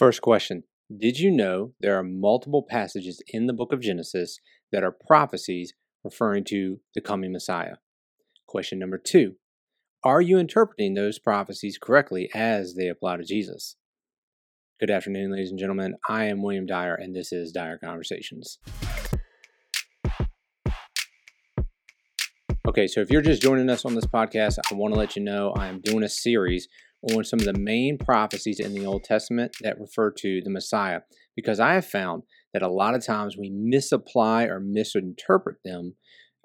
First question Did you know there are multiple passages in the book of Genesis that are prophecies referring to the coming Messiah? Question number two Are you interpreting those prophecies correctly as they apply to Jesus? Good afternoon, ladies and gentlemen. I am William Dyer, and this is Dyer Conversations. Okay, so if you're just joining us on this podcast, I want to let you know I am doing a series on some of the main prophecies in the Old Testament that refer to the Messiah because I have found that a lot of times we misapply or misinterpret them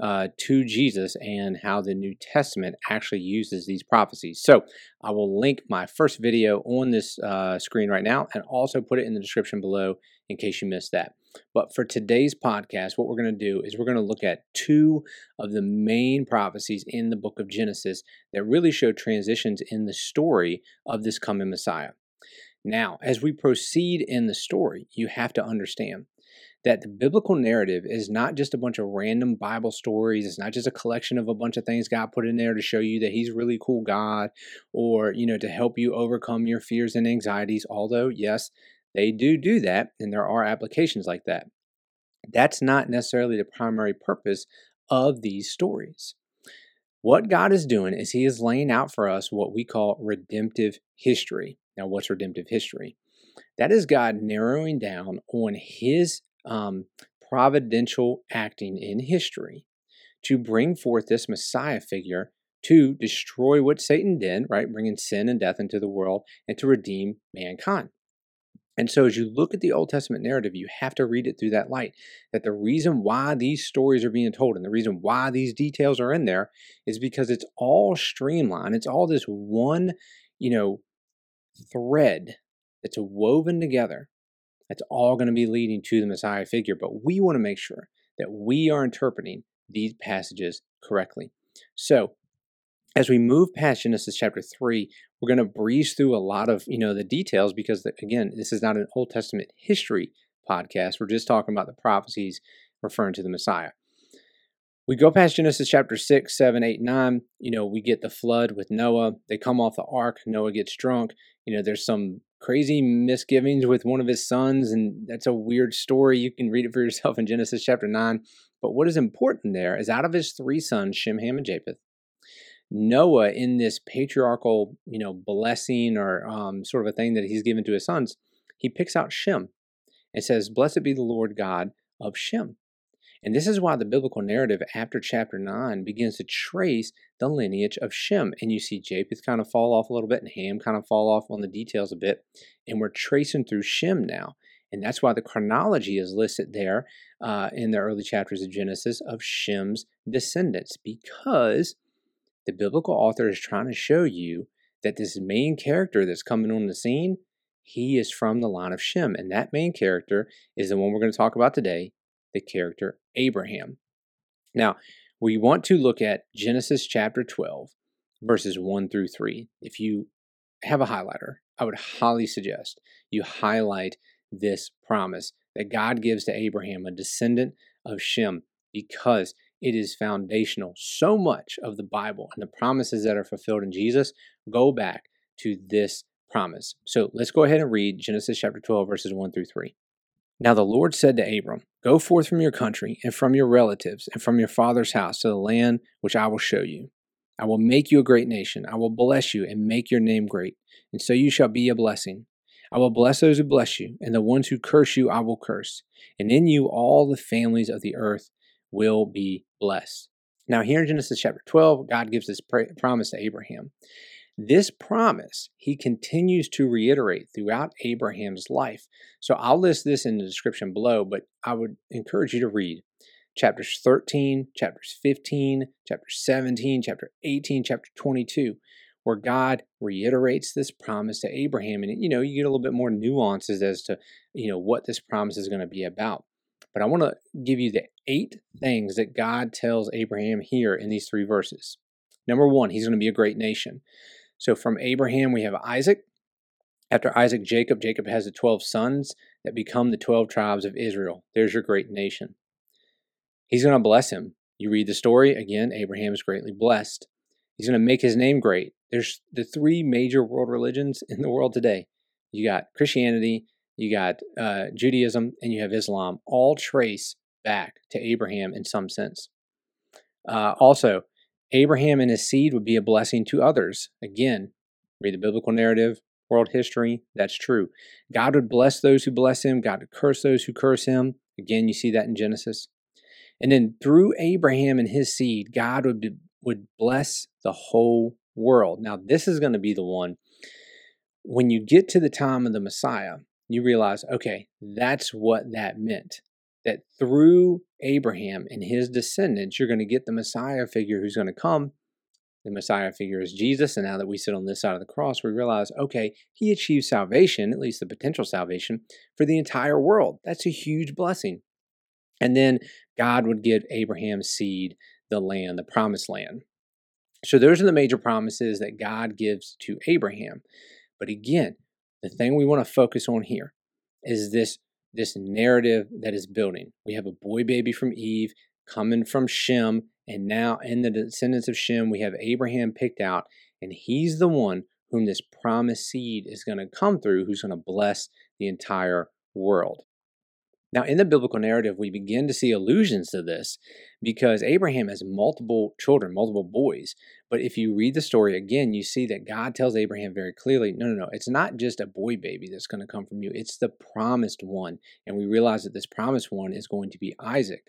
uh, to Jesus and how the New Testament actually uses these prophecies. So I will link my first video on this uh, screen right now and also put it in the description below in case you missed that. But for today's podcast, what we're going to do is we're going to look at two of the main prophecies in the book of Genesis that really show transitions in the story of this coming Messiah. Now, as we proceed in the story, you have to understand that the biblical narrative is not just a bunch of random Bible stories. It's not just a collection of a bunch of things God put in there to show you that He's really cool God or, you know, to help you overcome your fears and anxieties. Although, yes, they do do that, and there are applications like that. That's not necessarily the primary purpose of these stories. What God is doing is He is laying out for us what we call redemptive history. Now, what's redemptive history? That is God narrowing down on His um, providential acting in history to bring forth this Messiah figure to destroy what Satan did, right? Bringing sin and death into the world and to redeem mankind. And so, as you look at the Old Testament narrative, you have to read it through that light. That the reason why these stories are being told and the reason why these details are in there is because it's all streamlined. It's all this one, you know, thread that's woven together that's all going to be leading to the Messiah figure. But we want to make sure that we are interpreting these passages correctly. So, as we move past Genesis chapter 3, we're going to breeze through a lot of, you know, the details because the, again, this is not an Old Testament history podcast. We're just talking about the prophecies referring to the Messiah. We go past Genesis chapter 6, 7, 8, 9. You know, we get the flood with Noah. They come off the ark. Noah gets drunk. You know, there's some crazy misgivings with one of his sons, and that's a weird story. You can read it for yourself in Genesis chapter 9. But what is important there is out of his three sons, Shem, Ham, and Japheth, Noah, in this patriarchal, you know, blessing or um, sort of a thing that he's given to his sons, he picks out Shem. It says, Blessed be the Lord God of Shem. And this is why the biblical narrative after chapter 9 begins to trace the lineage of Shem. And you see Japheth kind of fall off a little bit and Ham kind of fall off on the details a bit. And we're tracing through Shem now. And that's why the chronology is listed there uh, in the early chapters of Genesis of Shem's descendants, because the biblical author is trying to show you that this main character that's coming on the scene, he is from the line of Shem. And that main character is the one we're going to talk about today, the character Abraham. Now, we want to look at Genesis chapter 12, verses 1 through 3. If you have a highlighter, I would highly suggest you highlight this promise that God gives to Abraham, a descendant of Shem, because it is foundational. So much of the Bible and the promises that are fulfilled in Jesus go back to this promise. So let's go ahead and read Genesis chapter 12, verses 1 through 3. Now the Lord said to Abram, Go forth from your country, and from your relatives, and from your father's house to the land which I will show you. I will make you a great nation. I will bless you and make your name great, and so you shall be a blessing. I will bless those who bless you, and the ones who curse you I will curse. And in you all the families of the earth will be blessed. Now, here in Genesis chapter 12, God gives this promise to Abraham. This promise he continues to reiterate throughout Abraham's life. So I'll list this in the description below, but I would encourage you to read chapters 13, chapters 15, chapter 17, chapter 18, chapter 22, where God reiterates this promise to Abraham. And, you know, you get a little bit more nuances as to, you know, what this promise is going to be about. But I want to give you the eight things that God tells Abraham here in these three verses. Number one, he's going to be a great nation. So from Abraham, we have Isaac. After Isaac, Jacob. Jacob has the 12 sons that become the 12 tribes of Israel. There's your great nation. He's going to bless him. You read the story, again, Abraham is greatly blessed. He's going to make his name great. There's the three major world religions in the world today you got Christianity, you got uh, Judaism, and you have Islam, all trace back to Abraham in some sense. Uh, also, Abraham and his seed would be a blessing to others. Again, read the biblical narrative, world history, that's true. God would bless those who bless him, God would curse those who curse him. Again, you see that in Genesis. And then through Abraham and his seed, God would, be, would bless the whole world. Now, this is going to be the one when you get to the time of the Messiah, you realize, okay, that's what that meant. That through Abraham and his descendants, you're going to get the Messiah figure who's going to come. The Messiah figure is Jesus. And now that we sit on this side of the cross, we realize, okay, he achieved salvation, at least the potential salvation, for the entire world. That's a huge blessing. And then God would give Abraham's seed the land, the promised land. So those are the major promises that God gives to Abraham. But again, the thing we want to focus on here is this this narrative that is building. We have a boy baby from Eve coming from Shem, and now in the descendants of Shem, we have Abraham picked out, and he's the one whom this promised seed is going to come through, who's going to bless the entire world. Now, in the biblical narrative, we begin to see allusions to this because Abraham has multiple children, multiple boys. But if you read the story again, you see that God tells Abraham very clearly no, no, no, it's not just a boy baby that's going to come from you, it's the promised one. And we realize that this promised one is going to be Isaac.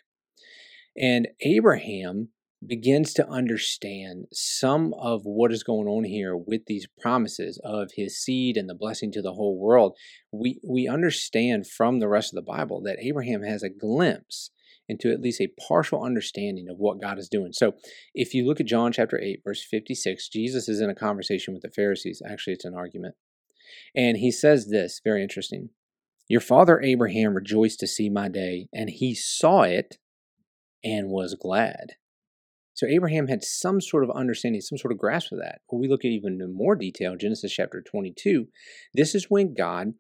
And Abraham begins to understand some of what is going on here with these promises of his seed and the blessing to the whole world, we, we understand from the rest of the Bible that Abraham has a glimpse into at least a partial understanding of what God is doing. So if you look at John chapter 8, verse 56, Jesus is in a conversation with the Pharisees. Actually, it's an argument. And he says this very interesting Your father Abraham rejoiced to see my day, and he saw it and was glad. So Abraham had some sort of understanding, some sort of grasp of that. When we look at even in more detail, Genesis chapter 22, this is when God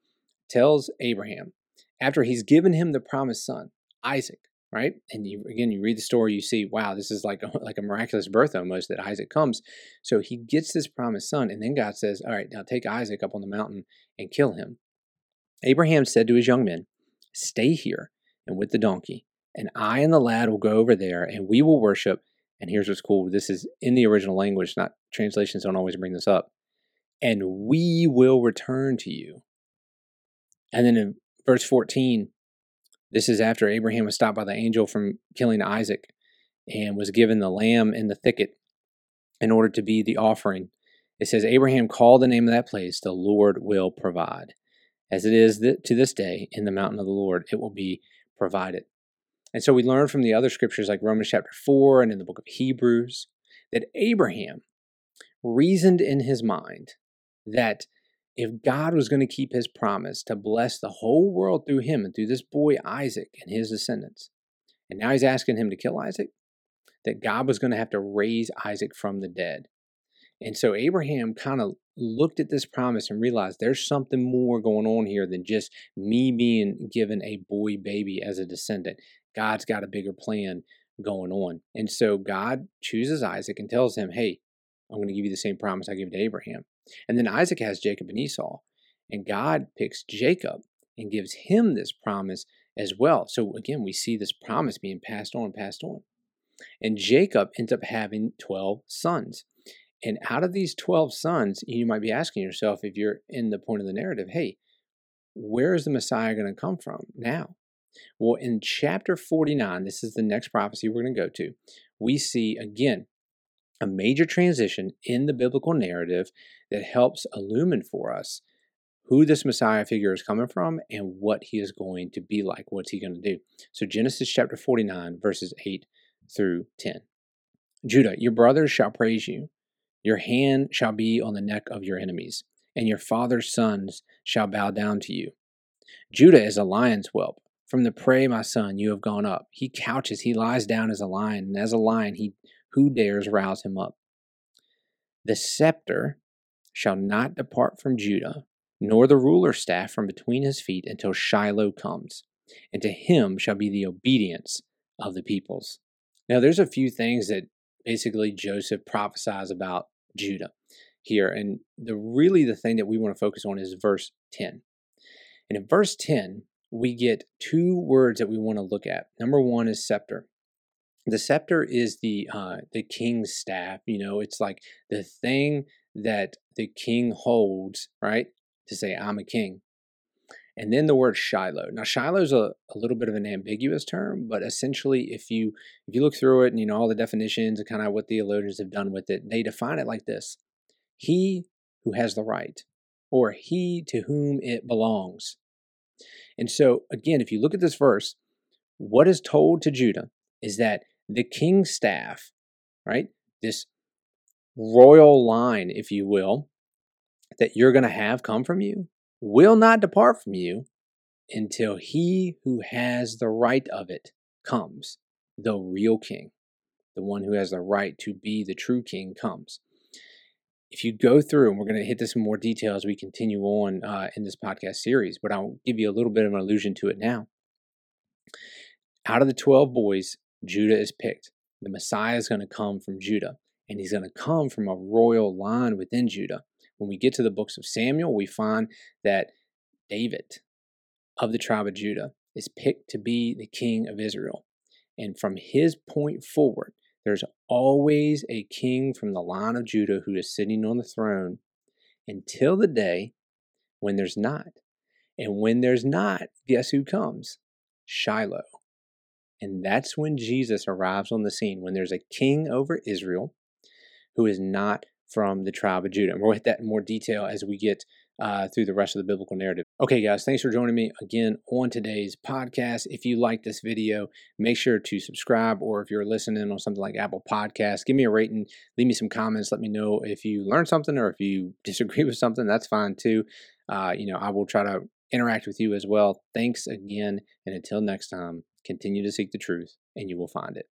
tells Abraham, after he's given him the promised son, Isaac, right? And you, again, you read the story, you see, wow, this is like a, like a miraculous birth almost that Isaac comes. So he gets this promised son, and then God says, all right, now take Isaac up on the mountain and kill him. Abraham said to his young men, stay here and with the donkey, and I and the lad will go over there, and we will worship and here's what's cool this is in the original language, not translations don't always bring this up. And we will return to you. And then in verse 14, this is after Abraham was stopped by the angel from killing Isaac and was given the lamb in the thicket in order to be the offering. It says, Abraham called the name of that place, the Lord will provide. As it is to this day in the mountain of the Lord, it will be provided. And so we learn from the other scriptures like Romans chapter 4 and in the book of Hebrews that Abraham reasoned in his mind that if God was going to keep his promise to bless the whole world through him and through this boy Isaac and his descendants, and now he's asking him to kill Isaac, that God was going to have to raise Isaac from the dead. And so Abraham kind of looked at this promise and realized there's something more going on here than just me being given a boy baby as a descendant. God's got a bigger plan going on. And so God chooses Isaac and tells him, Hey, I'm going to give you the same promise I gave to Abraham. And then Isaac has Jacob and Esau. And God picks Jacob and gives him this promise as well. So again, we see this promise being passed on, passed on. And Jacob ends up having 12 sons. And out of these 12 sons, you might be asking yourself, if you're in the point of the narrative, hey, where is the Messiah going to come from now? Well, in chapter 49, this is the next prophecy we're going to go to, we see again a major transition in the biblical narrative that helps illumine for us who this Messiah figure is coming from and what he is going to be like. What's he going to do? So, Genesis chapter 49, verses 8 through 10. Judah, your brothers shall praise you. Your hand shall be on the neck of your enemies, and your father's sons shall bow down to you. Judah is a lion's whelp. From the prey, my son, you have gone up. He couches, he lies down as a lion, and as a lion, he who dares rouse him up? The scepter shall not depart from Judah, nor the ruler's staff from between his feet until Shiloh comes, and to him shall be the obedience of the peoples. Now, there's a few things that basically Joseph prophesies about Judah. here. And the really the thing that we want to focus on is verse 10. And in verse 10, we get two words that we want to look at. Number one is scepter. The scepter is the uh, the king's staff. You know, it's like the thing that the king holds, right, to say I'm a king. And then the word Shiloh. Now Shiloh is a, a little bit of an ambiguous term, but essentially, if you if you look through it and you know all the definitions and kind of what theologians have done with it, they define it like this: He who has the right, or he to whom it belongs. And so, again, if you look at this verse, what is told to Judah is that the king's staff, right, this royal line, if you will, that you're going to have come from you, will not depart from you until he who has the right of it comes, the real king, the one who has the right to be the true king comes. If you go through, and we're going to hit this in more detail as we continue on uh, in this podcast series, but I'll give you a little bit of an allusion to it now. Out of the 12 boys, Judah is picked. The Messiah is going to come from Judah, and he's going to come from a royal line within Judah. When we get to the books of Samuel, we find that David of the tribe of Judah is picked to be the king of Israel. And from his point forward, there's always a king from the line of Judah who is sitting on the throne until the day when there's not. And when there's not, guess who comes? Shiloh. And that's when Jesus arrives on the scene, when there's a king over Israel who is not from the tribe of Judah. And we'll hit that in more detail as we get uh, through the rest of the biblical narrative. Okay, guys, thanks for joining me again on today's podcast. If you like this video, make sure to subscribe, or if you're listening on something like Apple Podcasts, give me a rating, leave me some comments, let me know if you learned something or if you disagree with something. That's fine too. Uh, you know, I will try to interact with you as well. Thanks again, and until next time, continue to seek the truth, and you will find it.